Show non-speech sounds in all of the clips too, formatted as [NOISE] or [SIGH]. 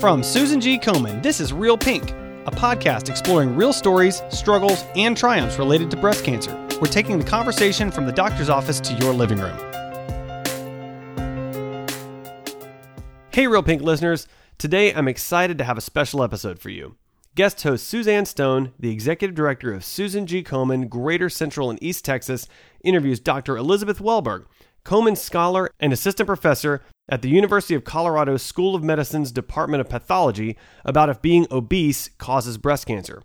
From Susan G. Komen, this is Real Pink, a podcast exploring real stories, struggles, and triumphs related to breast cancer. We're taking the conversation from the doctor's office to your living room. Hey, Real Pink listeners. Today, I'm excited to have a special episode for you. Guest host Suzanne Stone, the executive director of Susan G. Komen Greater Central and East Texas, interviews Dr. Elizabeth Wellberg, Komen scholar and assistant professor at the University of Colorado School of Medicine's Department of Pathology about if being obese causes breast cancer.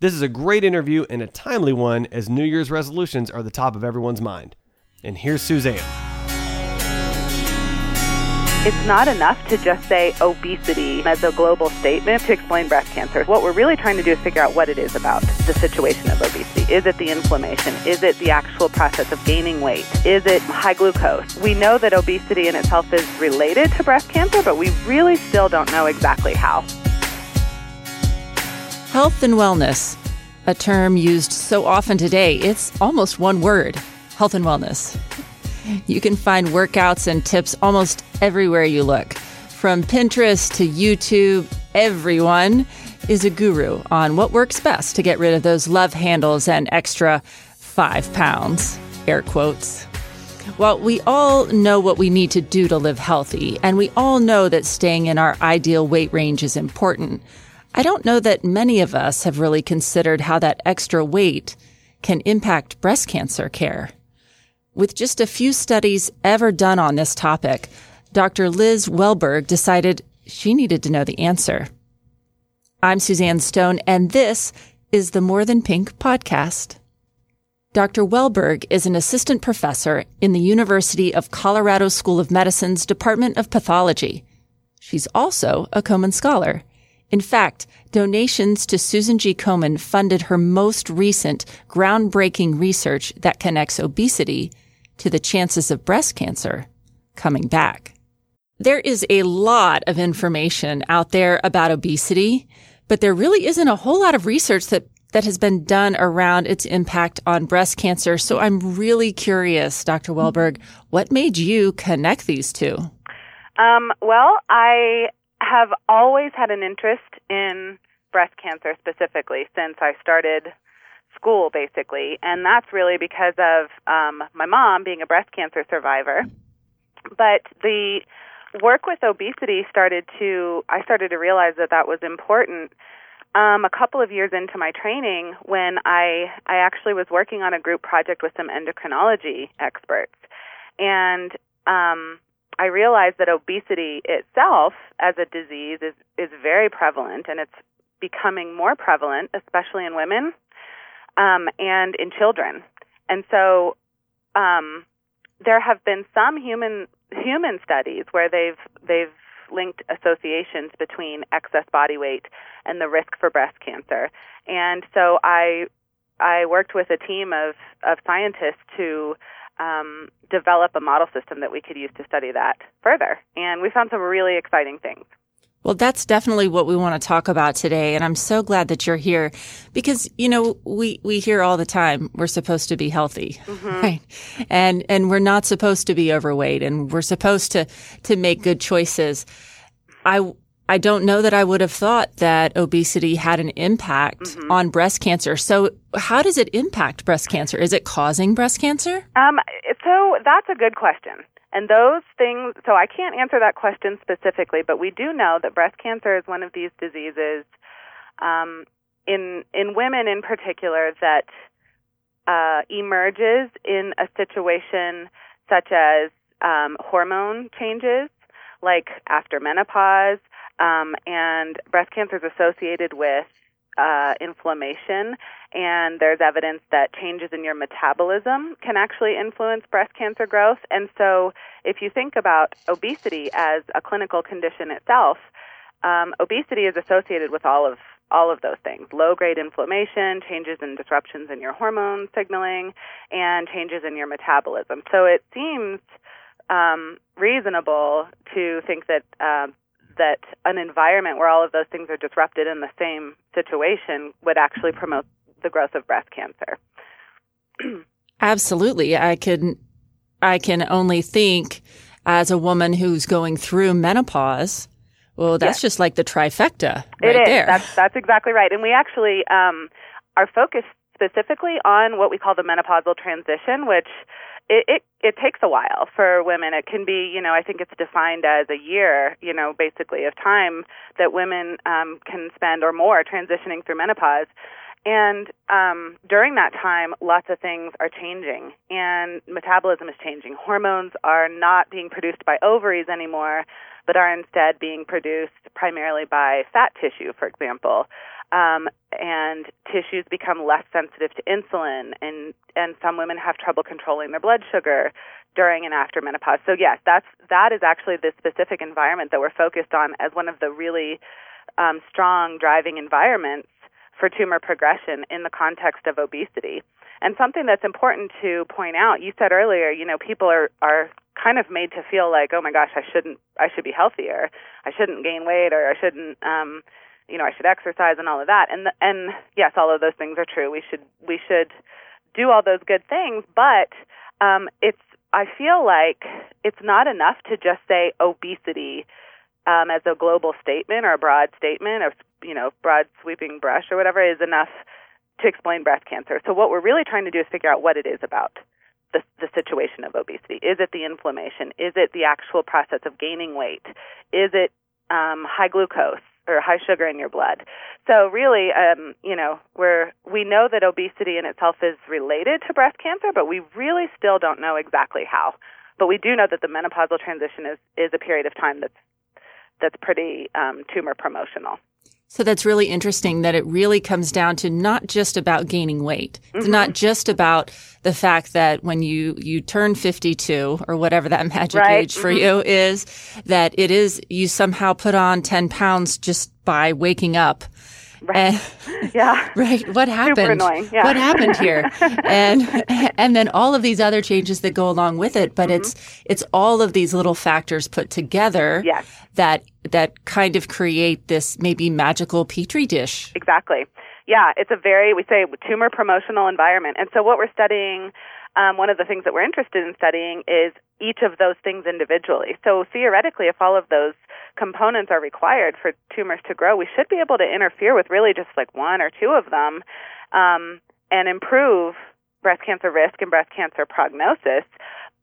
This is a great interview and a timely one as New Year's resolutions are the top of everyone's mind. And here's Suzanne. It's not enough to just say obesity as a global statement to explain breast cancer. What we're really trying to do is figure out what it is about the situation of obesity. Is it the inflammation? Is it the actual process of gaining weight? Is it high glucose? We know that obesity in itself is related to breast cancer, but we really still don't know exactly how. Health and wellness, a term used so often today, it's almost one word health and wellness. You can find workouts and tips almost everywhere you look. From Pinterest to YouTube, everyone is a guru on what works best to get rid of those love handles and extra five pounds, air quotes. Well, we all know what we need to do to live healthy, and we all know that staying in our ideal weight range is important. I don't know that many of us have really considered how that extra weight can impact breast cancer care. With just a few studies ever done on this topic, Dr. Liz Wellberg decided she needed to know the answer. I'm Suzanne Stone, and this is the More Than Pink podcast. Dr. Wellberg is an assistant professor in the University of Colorado School of Medicine's Department of Pathology. She's also a Komen Scholar. In fact, donations to Susan G. Komen funded her most recent groundbreaking research that connects obesity to the chances of breast cancer coming back. There is a lot of information out there about obesity, but there really isn't a whole lot of research that that has been done around its impact on breast cancer. So I'm really curious, Dr. Wellberg, what made you connect these two? Um, well, I have always had an interest in breast cancer specifically since I started school, basically, and that's really because of um, my mom being a breast cancer survivor. But the work with obesity started to, I started to realize that that was important. Um, a couple of years into my training, when I I actually was working on a group project with some endocrinology experts, and um, I realized that obesity itself as a disease is is very prevalent, and it's becoming more prevalent, especially in women um, and in children. And so um, there have been some human human studies where they've they've linked associations between excess body weight and the risk for breast cancer. And so I I worked with a team of of scientists to um, develop a model system that we could use to study that further. And we found some really exciting things. Well, that's definitely what we want to talk about today. And I'm so glad that you're here because, you know, we, we hear all the time we're supposed to be healthy, mm-hmm. right? And, and we're not supposed to be overweight and we're supposed to, to make good choices. I, I don't know that I would have thought that obesity had an impact mm-hmm. on breast cancer. So, how does it impact breast cancer? Is it causing breast cancer? Um, so that's a good question. And those things, so I can't answer that question specifically, but we do know that breast cancer is one of these diseases um, in in women in particular that uh, emerges in a situation such as um, hormone changes, like after menopause, um, and breast cancer is associated with uh, inflammation, and there's evidence that changes in your metabolism can actually influence breast cancer growth. And so, if you think about obesity as a clinical condition itself, um, obesity is associated with all of all of those things low grade inflammation, changes and disruptions in your hormone signaling, and changes in your metabolism. So it seems um, reasonable to think that uh, that an environment where all of those things are disrupted in the same situation would actually promote the growth of breast cancer. [CLEARS THROAT] Absolutely. I can I can only think as a woman who's going through menopause Well, that's Yes. just like the trifecta It right is. there. That's that's exactly right. And we actually um, are focused specifically on what we call the menopausal transition, which it, it it takes a while for women. It can be, you know, I think it's defined as a year, you know, basically of time that women um, can spend or more transitioning through menopause. And um, during that time, lots of things are changing, and metabolism is changing. Hormones are not being produced by ovaries anymore, but are instead being produced primarily by fat tissue, for example. Um, and tissues become less sensitive to insulin, and and some women have trouble controlling their blood sugar during and after menopause. So yes, that's that is actually the specific environment that we're focused on as one of the really um, strong driving environments for tumor progression in the context of obesity. And something that's important to point out, you said earlier, you know, people are are kind of made to feel like, oh my gosh, I shouldn't, I should be healthier, I shouldn't gain weight, or I shouldn't, um, you know, I should exercise and all of that. And and yes, all of those things are true. We should we should do all those good things, but um, it's I feel like it's not enough to just say obesity um, as a global statement or a broad statement or you know broad sweeping brush or whatever is enough to explain breast cancer. So what we're really trying to do is figure out what it is about the the situation of obesity. Is it the inflammation? Is it the actual process of gaining weight? Is it um, high glucose or high sugar in your blood? So really, um, you know, we're we know that obesity in itself is related to breast cancer, but we really still don't know exactly how. But we do know that the menopausal transition is is a period of time that's that's pretty um, tumor promotional. So that's really interesting that it really comes down to not just about gaining weight. It's Mm-hmm. not just about the fact that when you, you turn 52 or whatever that [LAUGHS] magic Right. age for you is, that it is, you somehow put on 10 pounds just by waking up. Right. And- [LAUGHS] Yeah. Right. What happened? yeah. What happened here? [LAUGHS] and and then all of these other changes that go along with it. But it's it's all of these little factors put together Mm-hmm. Yes. that that kind of create this maybe magical petri dish. Exactly. Yeah, it's a very we say tumor promotional environment, and so what we're studying. Um, one of the things that we're interested in studying is each of those things individually. So theoretically, if all of those components are required for tumors to grow, we should be able to interfere with really just like one or two of them, um, and improve breast cancer risk and breast cancer prognosis.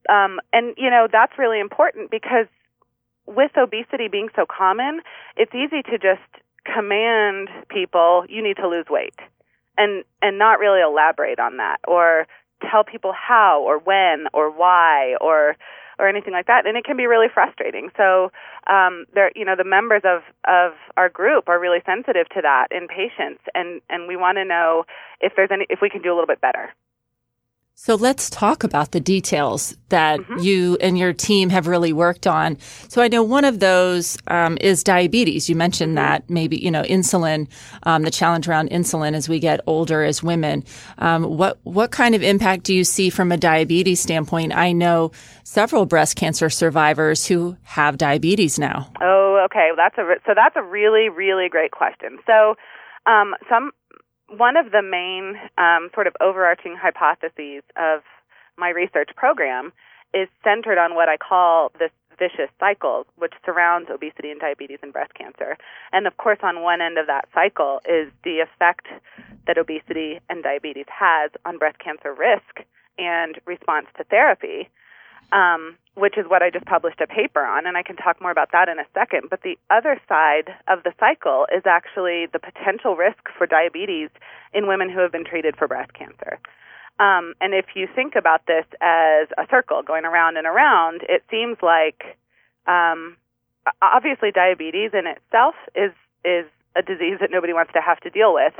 Um, and you know that's really important because with obesity being so common, it's easy to just command people you need to lose weight and and not really elaborate on that or tell people how or when or why or or anything like that and it can be really frustrating. So um there you know the members of of our group are really sensitive to that in patients and and we want to know if there's any if we can do a little bit better So let's talk about the details that Mm-hmm. you and your team have really worked on. So I know one of those um, is diabetes. You mentioned Mm-hmm. that maybe you know insulin, um, the challenge around insulin as we get older as women. Um, what what kind of impact do you see from a diabetes standpoint? I know several breast cancer survivors who have diabetes now. Oh, okay. That's a re- so that's a really really great question. So, um, some one of the main um, sort of overarching hypotheses of my research program is centered on what I call this vicious cycle, which surrounds obesity and diabetes and breast cancer. And of course, on one end of that cycle is the effect that obesity and diabetes has on breast cancer risk and response to therapy um, which is what I just published a paper on, and I can talk more about that in a second. But the other side of the cycle is actually the potential risk for diabetes in women who have been treated for breast cancer. Um, and if you think about this as a circle going around and around, it seems like um, obviously diabetes in itself is is a disease that nobody wants to have to deal with.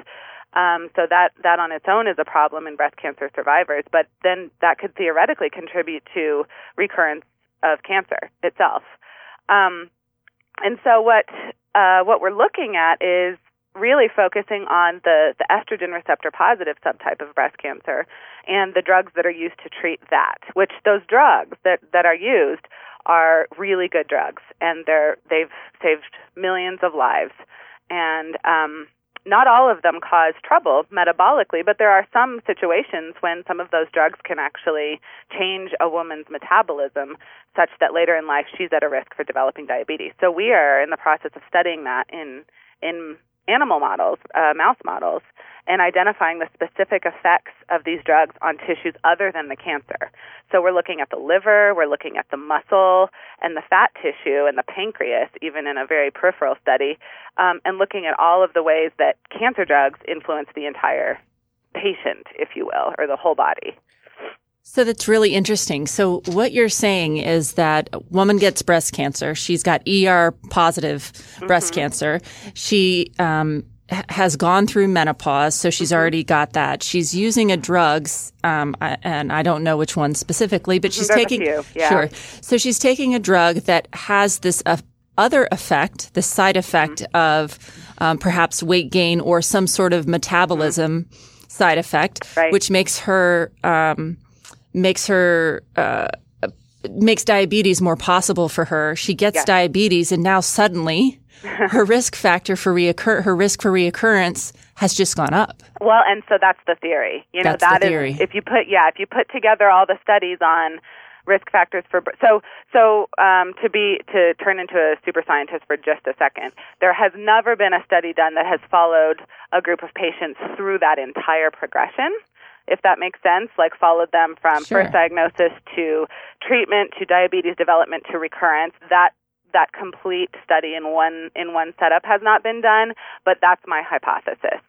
Um, so that that on its own is a problem in breast cancer survivors, but then that could theoretically contribute to recurrence of cancer itself. Um, and so what uh, what we're looking at is really focusing on the, the estrogen receptor positive subtype of breast cancer and the drugs that are used to treat that, which those drugs that, that are used are really good drugs and they're they've saved millions of lives and um, not all of them cause trouble metabolically, but there are some situations when some of those drugs can actually change a woman's metabolism such that later in life she's at a risk for developing diabetes. So we are in the process of studying that in in animal models, uh, mouse models, and identifying the specific effects of these drugs on tissues other than the cancer. So we're looking at the liver, we're looking at the muscle and the fat tissue and the pancreas, even in a very peripheral study, um, and looking at all of the ways that cancer drugs influence the entire patient, if you will, or the whole body. So that's really interesting. So what you're saying is that a woman gets breast cancer. She's got ER positive mm-hmm. breast cancer. She um, has gone through menopause, so she's mm-hmm. already got that. She's using a drugs, um, and I don't know which one specifically, but she's There's taking yeah. sure. So she's taking a drug that has this uh, other effect, the side effect mm-hmm. of um, perhaps weight gain or some sort of metabolism mm-hmm. side effect, right. which makes her um, makes her. Uh, makes diabetes more possible for her. She gets yes. diabetes and now suddenly [LAUGHS] her risk factor for reoccur her risk for reoccurrence has just gone up. Well, and so that's the theory. You know, that's that the theory. Is, if you put yeah, if you put together all the studies on risk factors for so so um, to be to turn into a super scientist for just a second there has never been a study done that has followed a group of patients through that entire progression if that makes sense like followed them from sure. first diagnosis to treatment to diabetes development to recurrence that that complete study in one in one setup has not been done, but that's my hypothesis,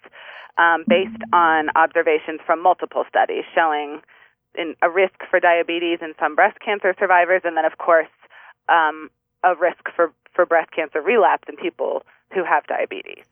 um, based on observations from multiple studies showing in, a risk for diabetes in some breast cancer survivors, and then of course um, a risk for for breast cancer relapse in people who have diabetes.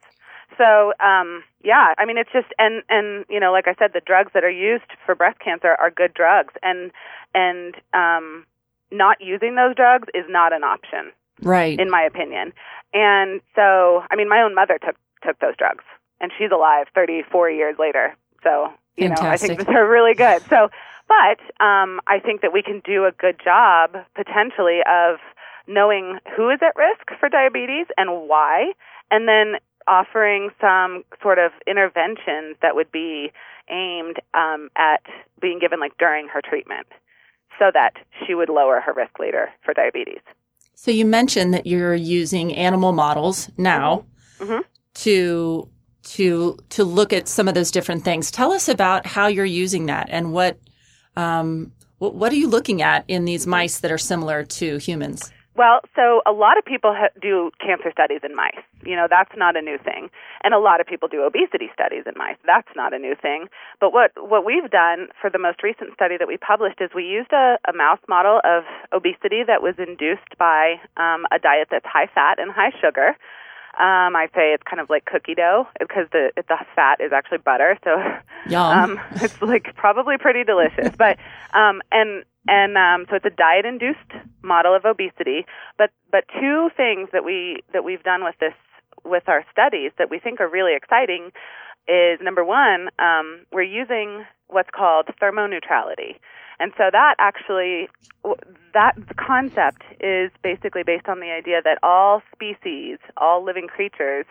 So um, yeah, I mean it's just and and you know like I said, the drugs that are used for breast cancer are good drugs, and and um, not using those drugs is not an option right? In my opinion. And so, I mean, my own mother took took those drugs, and she's alive 34 years later. So, you Fantastic. know, I think that they're really good. So, but um, I think that we can do a good job potentially of knowing who is at risk for diabetes and why, and then offering some sort of interventions that would be aimed um, at being given like during her treatment so that she would lower her risk later for diabetes. So you mentioned that you're using animal models now mm-hmm. mm-hmm. to to to look at some of those different things. Tell us about how you're using that and what um, what, what are you looking at in these mice that are similar to humans? Well, so a lot of people ha- do cancer studies in mice. You know, that's not a new thing. And a lot of people do obesity studies in mice. That's not a new thing. But what, what we've done for the most recent study that we published is we used a, a mouse model of obesity that was induced by um, a diet that's high fat and high sugar. Um, I say it's kind of like cookie dough because the the fat is actually butter, so um, [LAUGHS] it's like probably pretty delicious. [LAUGHS] but um, and and um, so it's a diet induced model of obesity. But but two things that we that we've done with this with our studies that we think are really exciting is number one, um, we're using what's called thermoneutrality. And so that actually, that concept is basically based on the idea that all species, all living creatures,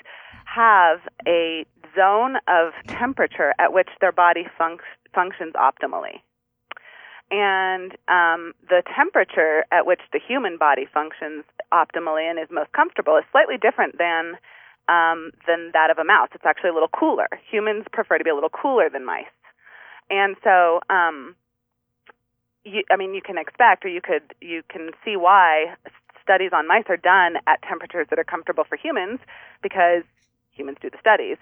have a zone of temperature at which their body func- functions optimally and um, the temperature at which the human body functions optimally and is most comfortable is slightly different than um, than that of a mouse. It's actually a little cooler. Humans prefer to be a little cooler than mice, and so um, you, I mean, you can expect, or you could you can see why studies on mice are done at temperatures that are comfortable for humans because humans do the studies.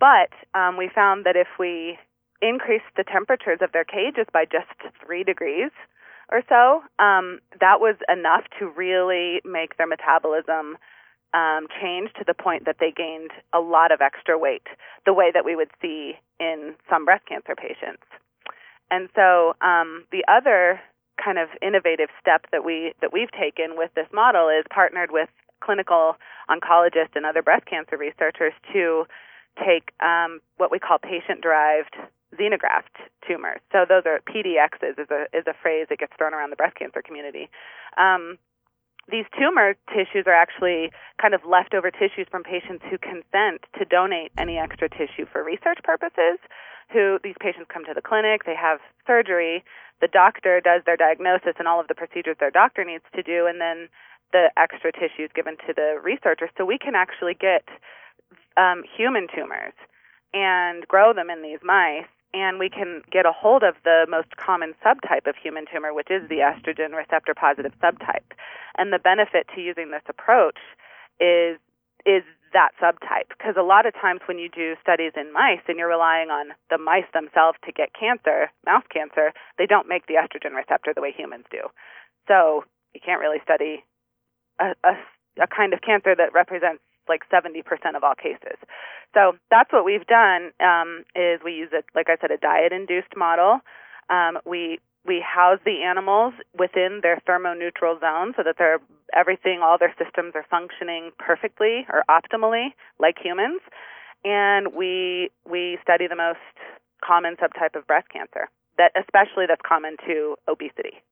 But um, we found that if we increased the temperatures of their cages by just three degrees or so, um, that was enough to really make their metabolism um, change to the point that they gained a lot of extra weight, the way that we would see in some breast cancer patients. And so um, the other kind of innovative step that we that we've taken with this model is partnered with clinical oncologists and other breast cancer researchers to take um, what we call patient-derived xenograft tumors. So those are PDXs is a is a phrase that gets thrown around the breast cancer community. Um, these tumor tissues are actually kind of leftover tissues from patients who consent to donate any extra tissue for research purposes. Who these patients come to the clinic, they have surgery, the doctor does their diagnosis and all of the procedures their doctor needs to do, and then the extra tissue is given to the researcher. So we can actually get um, human tumors and grow them in these mice and we can get a hold of the most common subtype of human tumor, which is the estrogen receptor positive subtype. And the benefit to using this approach is is that subtype because a lot of times when you do studies in mice and you're relying on the mice themselves to get cancer, mouse cancer, they don't make the estrogen receptor the way humans do. So you can't really study a, a, a kind of cancer that represents like 70% of all cases. So that's what we've done um, is we use a, like I said, a diet-induced model. Um, we we house the animals within their thermoneutral zone so that they're everything, all their systems are functioning perfectly or optimally like humans, and we we study the most common subtype of breast cancer that especially that's common to obesity.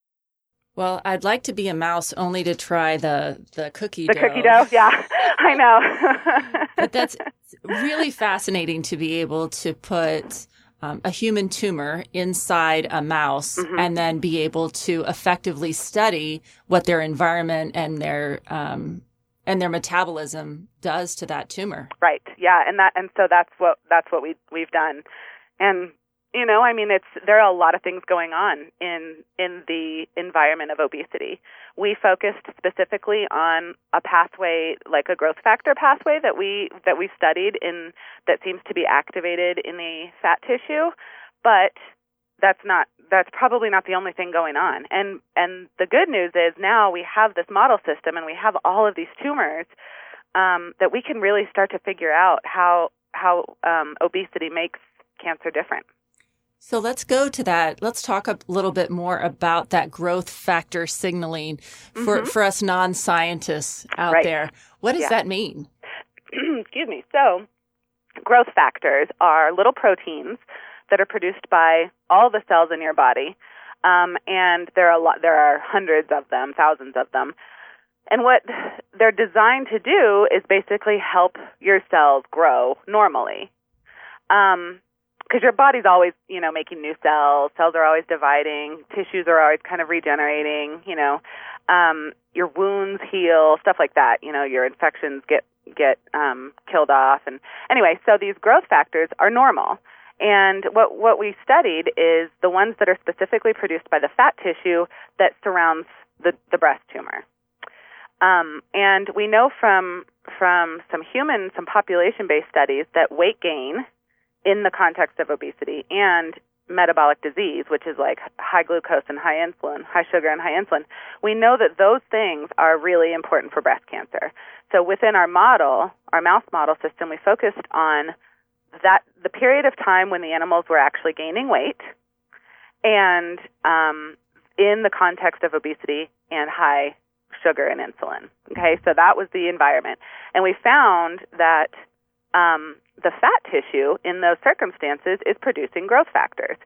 Well, I'd like to be a mouse only to try the the cookie the dough. cookie dough, yeah, [LAUGHS] I know. [LAUGHS] but that's really fascinating to be able to put um, a human tumor inside a mouse mm-hmm. and then be able to effectively study what their environment and their um, and their metabolism does to that tumor. Right. Yeah, and that and so that's what that's what we we've done. And you know i mean it's there are a lot of things going on in in the environment of obesity. We focused specifically on a pathway like a growth factor pathway that we that we studied in that seems to be activated in the fat tissue but that's not that's probably not the only thing going on. And and the good news is now we have this model system and we have all of these tumors um, that we can really start to figure out how how um, obesity makes cancer different so let's go to that. Let's talk a little bit more about that growth factor signaling for, mm-hmm. for us non scientists out right. there. What does yeah. that mean? [CLEARS THROAT] Excuse me. So, growth factors are little proteins that are produced by all the cells in your body. Um, and there are a lot, there are hundreds of them, thousands of them. And what they're designed to do is basically help your cells grow normally. Um, because your body's always, you know, making new cells. Cells are always dividing. Tissues are always kind of regenerating. You know, um, your wounds heal, stuff like that. You know, your infections get get um, killed off. And anyway, so these growth factors are normal. And what what we studied is the ones that are specifically produced by the fat tissue that surrounds the the breast tumor. Um, and we know from from some human, some population-based studies that weight gain in the context of obesity and metabolic disease, which is like high glucose and high insulin, high sugar and high insulin, we know that those things are really important for breast cancer. So within our model, our mouse model system, we focused on that the period of time when the animals were actually gaining weight and um, in the context of obesity and high sugar and insulin. Okay, so that was the environment. And we found that um, the fat tissue in those circumstances is producing growth factors.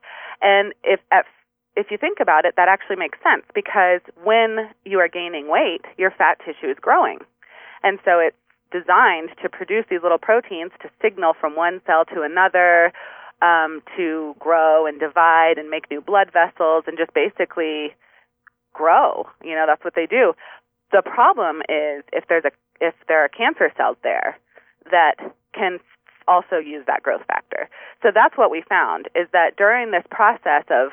And if at, if you think about it, that actually makes sense because when you are gaining weight, your fat tissue is growing. And so it's designed to produce these little proteins to signal from one cell to another um, to grow and divide and make new blood vessels and just basically grow. You know, that's what they do. The problem is if there's a if there are cancer cells there that can also use that growth factor. So that's what we found is that during this process of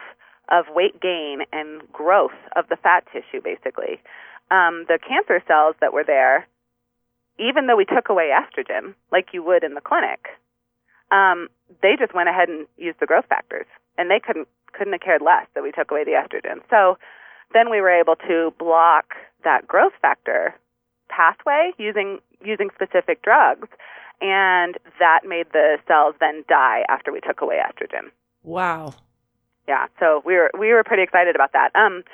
of weight gain and growth of the fat tissue, basically, um, the cancer cells that were there, even though we took away estrogen, like you would in the clinic, um, they just went ahead and used the growth factors, and they couldn't couldn't have cared less that we took away the estrogen. So then we were able to block that growth factor pathway using using specific drugs and that made the cells then die after we took away estrogen. Wow. Yeah, so we were we were pretty excited about that. Um,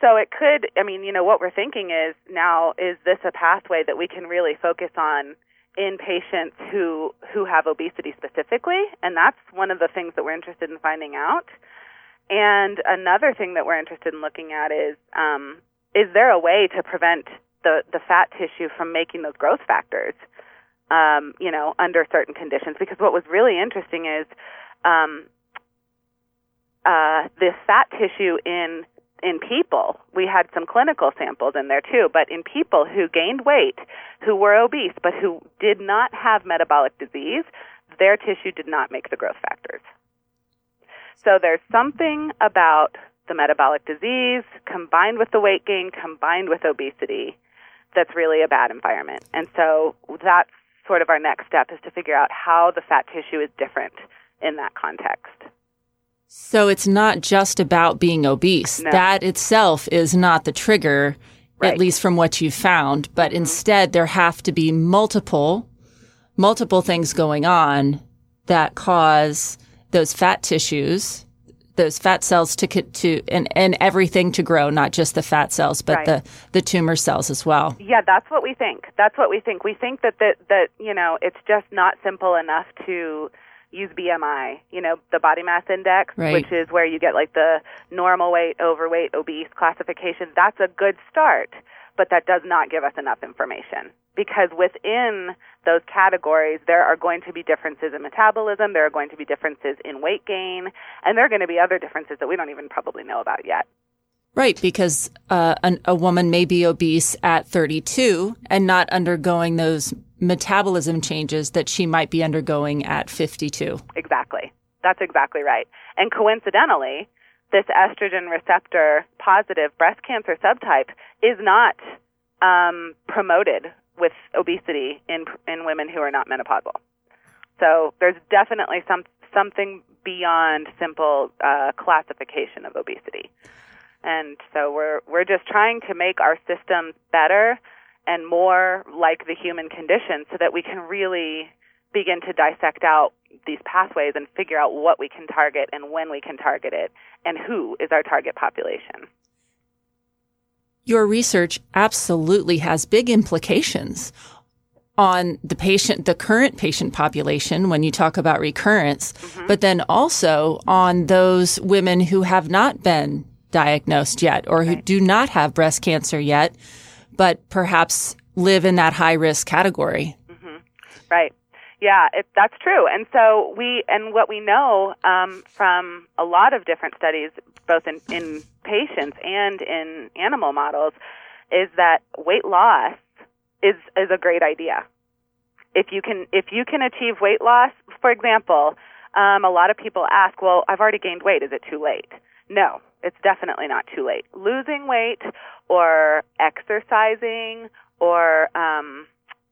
so it could, I mean, you know, what we're thinking is now is this a pathway that we can really focus on in patients who who have obesity specifically, and that's one of the things that we're interested in finding out. And another thing that we're interested in looking at is um, is there a way to prevent the the fat tissue from making those growth factors. Um, you know, under certain conditions, because what was really interesting is um, uh, this fat tissue in in people. We had some clinical samples in there too, but in people who gained weight, who were obese, but who did not have metabolic disease, their tissue did not make the growth factors. So there's something about the metabolic disease combined with the weight gain, combined with obesity, that's really a bad environment. And so that's sort of our next step is to figure out how the fat tissue is different in that context. So it's not just about being obese. No. That itself is not the trigger, Right. at least from what you've found. But mm-hmm. instead, there have to be multiple, multiple things going on that cause those fat tissues, those fat cells to to and, and everything to grow, not just the fat cells, but Right. the the tumor cells as well. Yeah, that's what we think. That's what we think. We think that that that you know it's just not simple enough to use BMI, you know, the body mass index, Right. which is where you get like the normal weight, overweight, obese classification. That's a good start, but that does not give us enough information because within those categories there are going to be differences in metabolism, there are going to be differences in weight gain, and there are going to be other differences that we don't even probably know about yet. Right, because uh, an, a woman may be obese at 32 and not undergoing those metabolism changes that she might be undergoing at 52. Exactly. That's exactly right. And coincidentally, this estrogen receptor positive breast cancer subtype is not um, promoted with obesity in in women who are not menopausal. So there's definitely some something beyond simple uh, classification of obesity. And so we're we're just trying to make our systems better and more like the human condition so that we can really begin to dissect out these pathways and figure out what we can target and when we can target it and who is our target population. Your research absolutely has big implications on the patient, the current patient population when you talk about recurrence, mm-hmm. but then also on those women who have not been diagnosed yet or who do not have breast cancer yet, but perhaps live in that high risk category. Mm-hmm. Right. Yeah, it, that's true. And so we, and what we know um, from a lot of different studies, both in, in patients and in animal models, is that weight loss is is a great idea. If you can if you can achieve weight loss, for example, um, a lot of people ask, "Well, I've already gained weight. Is it too late?" No, it's definitely not too late. Losing weight or exercising or um,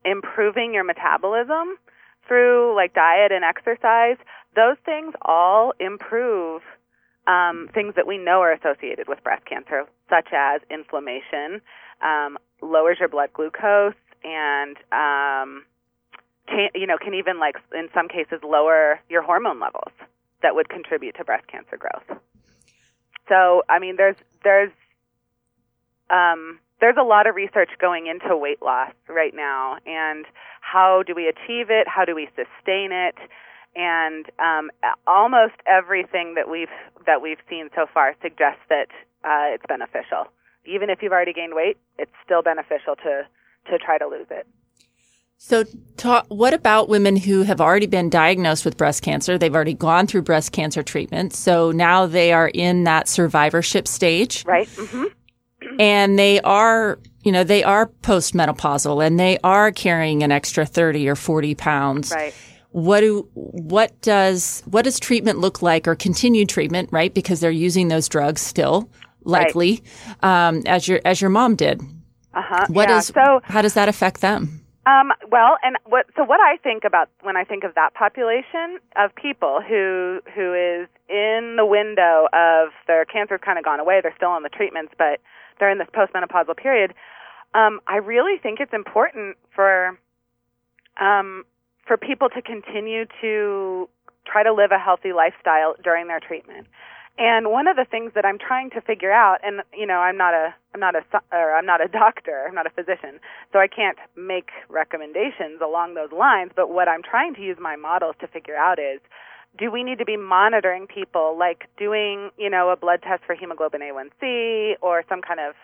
improving your metabolism through like diet and exercise, those things all improve um, things that we know are associated with breast cancer, such as inflammation, um, lowers your blood glucose, and um, can, you know can even like in some cases lower your hormone levels that would contribute to breast cancer growth. So I mean, there's there's um, there's a lot of research going into weight loss right now, and how do we achieve it? How do we sustain it? And um, almost everything that we've that we've seen so far suggests that uh, it's beneficial. Even if you've already gained weight, it's still beneficial to to try to lose it. So, ta- what about women who have already been diagnosed with breast cancer? They've already gone through breast cancer treatment. So now they are in that survivorship stage. Right? hmm and they are you know they are postmenopausal and they are carrying an extra 30 or 40 pounds Right. what do what does what does treatment look like or continued treatment right because they're using those drugs still likely um, as your as your mom did Uh huh. What yeah. is so? how does that affect them Um, well, and what so what I think about when I think of that population of people who who is in the window of their cancer's kind of gone away, they're still on the treatments, but they're this postmenopausal period. Um, I really think it's important for um, for people to continue to try to live a healthy lifestyle during their treatment. And one of the things that I'm trying to figure out, and you know, I'm not a, I'm not a, or I'm not a [LAUGHS] doctor, I'm not a physician, so I can't make recommendations along those lines. But what I'm trying to use my models to figure out is, do we need to be monitoring people, like doing, you know, a blood test for hemoglobin A1C or some kind of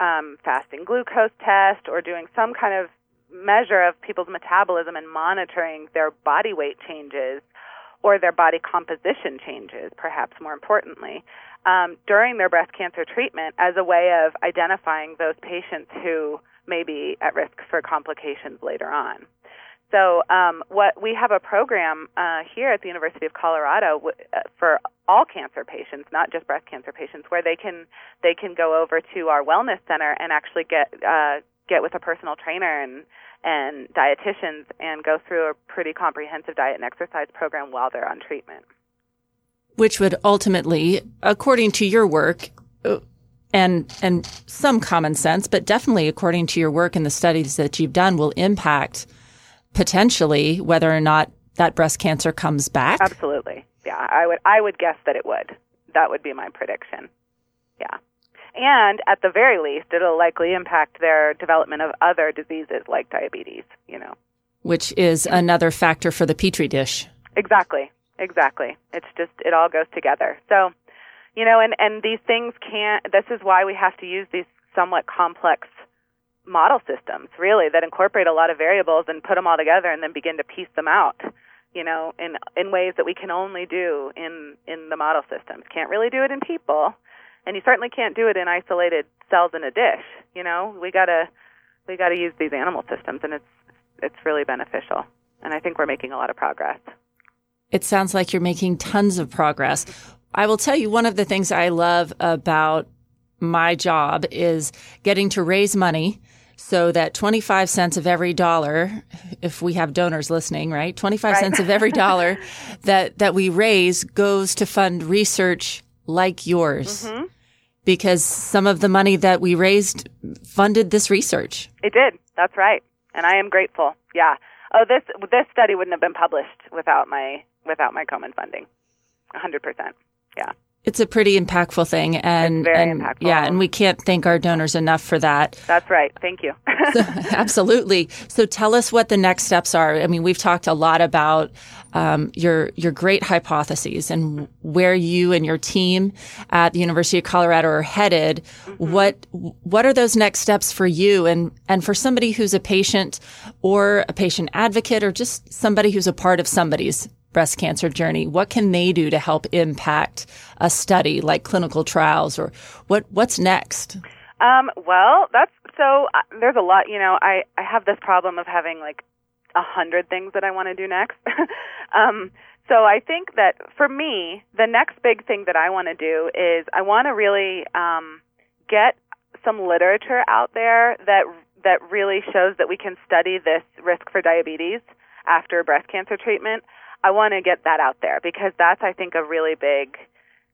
um, fasting glucose test or doing some kind of measure of people's metabolism and monitoring their body weight changes or their body composition changes, perhaps more importantly, um, during their breast cancer treatment as a way of identifying those patients who may be at risk for complications later on. So, um, what we have a program uh, here at the University of Colorado w- uh, for all cancer patients, not just breast cancer patients, where they can they can go over to our wellness center and actually get uh, get with a personal trainer and and dietitians and go through a pretty comprehensive diet and exercise program while they're on treatment. Which would ultimately, according to your work, uh, and and some common sense, but definitely according to your work and the studies that you've done, will impact potentially whether or not that breast cancer comes back. Absolutely, yeah. I would I would guess that it would. That would be my prediction. Yeah. And at the very least, it'll likely impact their development of other diseases like diabetes, you know. Which is another factor for the petri dish. Exactly. Exactly. It's just it all goes together. So, you know, and and these things can't this is why we have to use these somewhat complex model systems, really, that incorporate a lot of variables and put them all together and then begin to piece them out, you know, in in ways that we can only do in in the model systems. Can't really do it in people, and you certainly can't do it in isolated cells in a dish. You know, we gotta we gotta use these animal systems, and it's it's really beneficial. And I think we're making a lot of progress. It sounds like you're making tons of progress. I will tell you one of the things I love about my job is getting to raise money so that 25 cents of every dollar, if we have donors listening, right? 25 right. cents of every dollar [LAUGHS] that, that we raise goes to fund research like yours. Mm-hmm. Because some of the money that we raised funded this research. It did. That's right. And I am grateful. Yeah. Oh, this this study wouldn't have been published without my without my Komen funding. 100%. Yeah it's a pretty impactful thing and, and impactful. yeah and we can't thank our donors enough for that. That's right. Thank you. [LAUGHS] So, absolutely. So tell us what the next steps are. I mean we've talked a lot about um, your your great hypotheses and where you and your team at the university of colorado are headed. Mm-hmm. what what are those next steps for you and and for somebody who's a patient or a patient advocate or just somebody who's a part of somebody's breast cancer journey? What can they do to help impact a study like clinical trials or what, what's next? Um, well, that's so uh, there's a lot, you know, I, I have this problem of having like a hundred things that I want to do next. [LAUGHS] um, so I think that for me, the next big thing that I want to do is I want to really um, get some literature out there that that really shows that we can study this risk for diabetes after breast cancer treatment. I want to get that out there because that's, I think, a really big,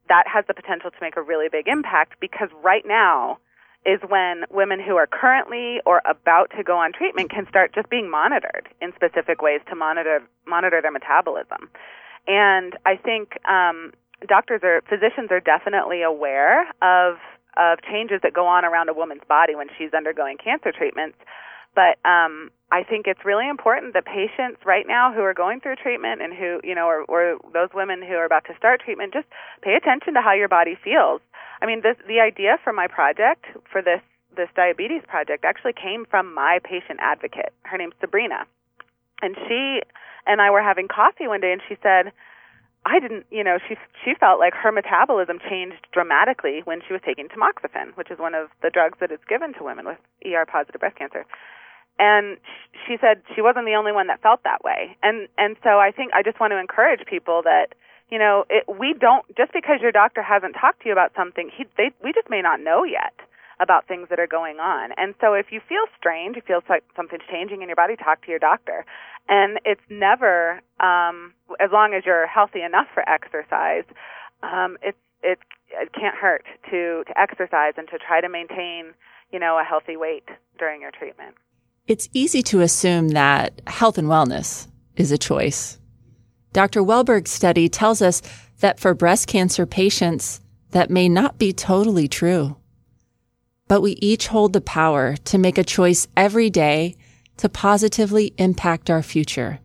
that has the potential to make a really big impact because right now is when women who are currently or about to go on treatment can start just being monitored in specific ways to monitor, monitor their metabolism. And I think, um, doctors or physicians are definitely aware of of changes that go on around a woman's body when she's undergoing cancer treatments. But um, I think it's really important that patients right now who are going through treatment and who, you know, or, or those women who are about to start treatment, just pay attention to how your body feels. I mean, this, the idea for my project, for this, this diabetes project, actually came from my patient advocate. Her name's Sabrina. And she and I were having coffee one day, and she said, I didn't, you know, she she felt like her metabolism changed dramatically when she was taking tamoxifen, which is one of the drugs that is given to women with ER positive breast cancer and she said she wasn't the only one that felt that way. And and so i think i just want to encourage people that you know it, we don't just because your doctor hasn't talked to you about something he they we just may not know yet about things that are going on. And so if you feel strange you feel like something's changing in your body talk to your doctor. And it's never um as long as you're healthy enough for exercise um it's it it can't hurt to to exercise and to try to maintain you know a healthy weight during your treatment it's easy to assume that health and wellness is a choice. Dr. Wellberg's study tells us that for breast cancer patients, that may not be totally true. But we each hold the power to make a choice every day to positively impact our future.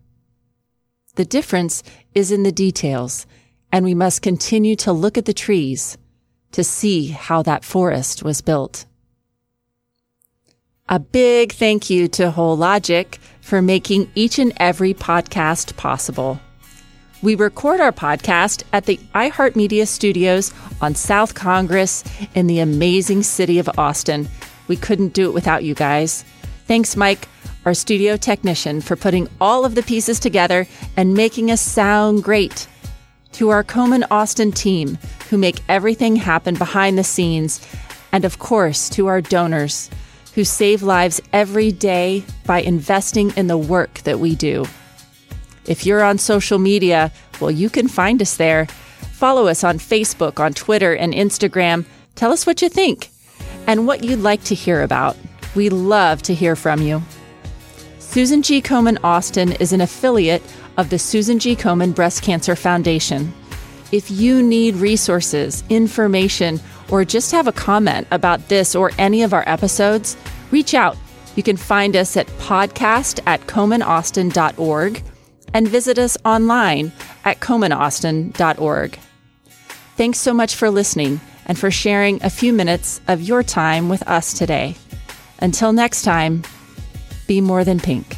The difference is in the details, and we must continue to look at the trees to see how that forest was built. A big thank you to Hologic for making each and every podcast possible. We record our podcast at the iHeartMedia studios on South Congress in the amazing city of Austin. We couldn't do it without you guys. Thanks, Mike, our studio technician, for putting all of the pieces together and making us sound great. To our Komen Austin team, who make everything happen behind the scenes, and of course, to our donors who save lives every day by investing in the work that we do. If you're on social media, well, you can find us there. Follow us on Facebook, on Twitter, and Instagram. Tell us what you think and what you'd like to hear about. We love to hear from you. Susan G. Komen Austin is an affiliate of the Susan G. Komen Breast Cancer Foundation. If you need resources, information, or just have a comment about this or any of our episodes, reach out. You can find us at podcast at komenaustin.org and visit us online at komenaustin.org. Thanks so much for listening and for sharing a few minutes of your time with us today. Until next time, be more than pink.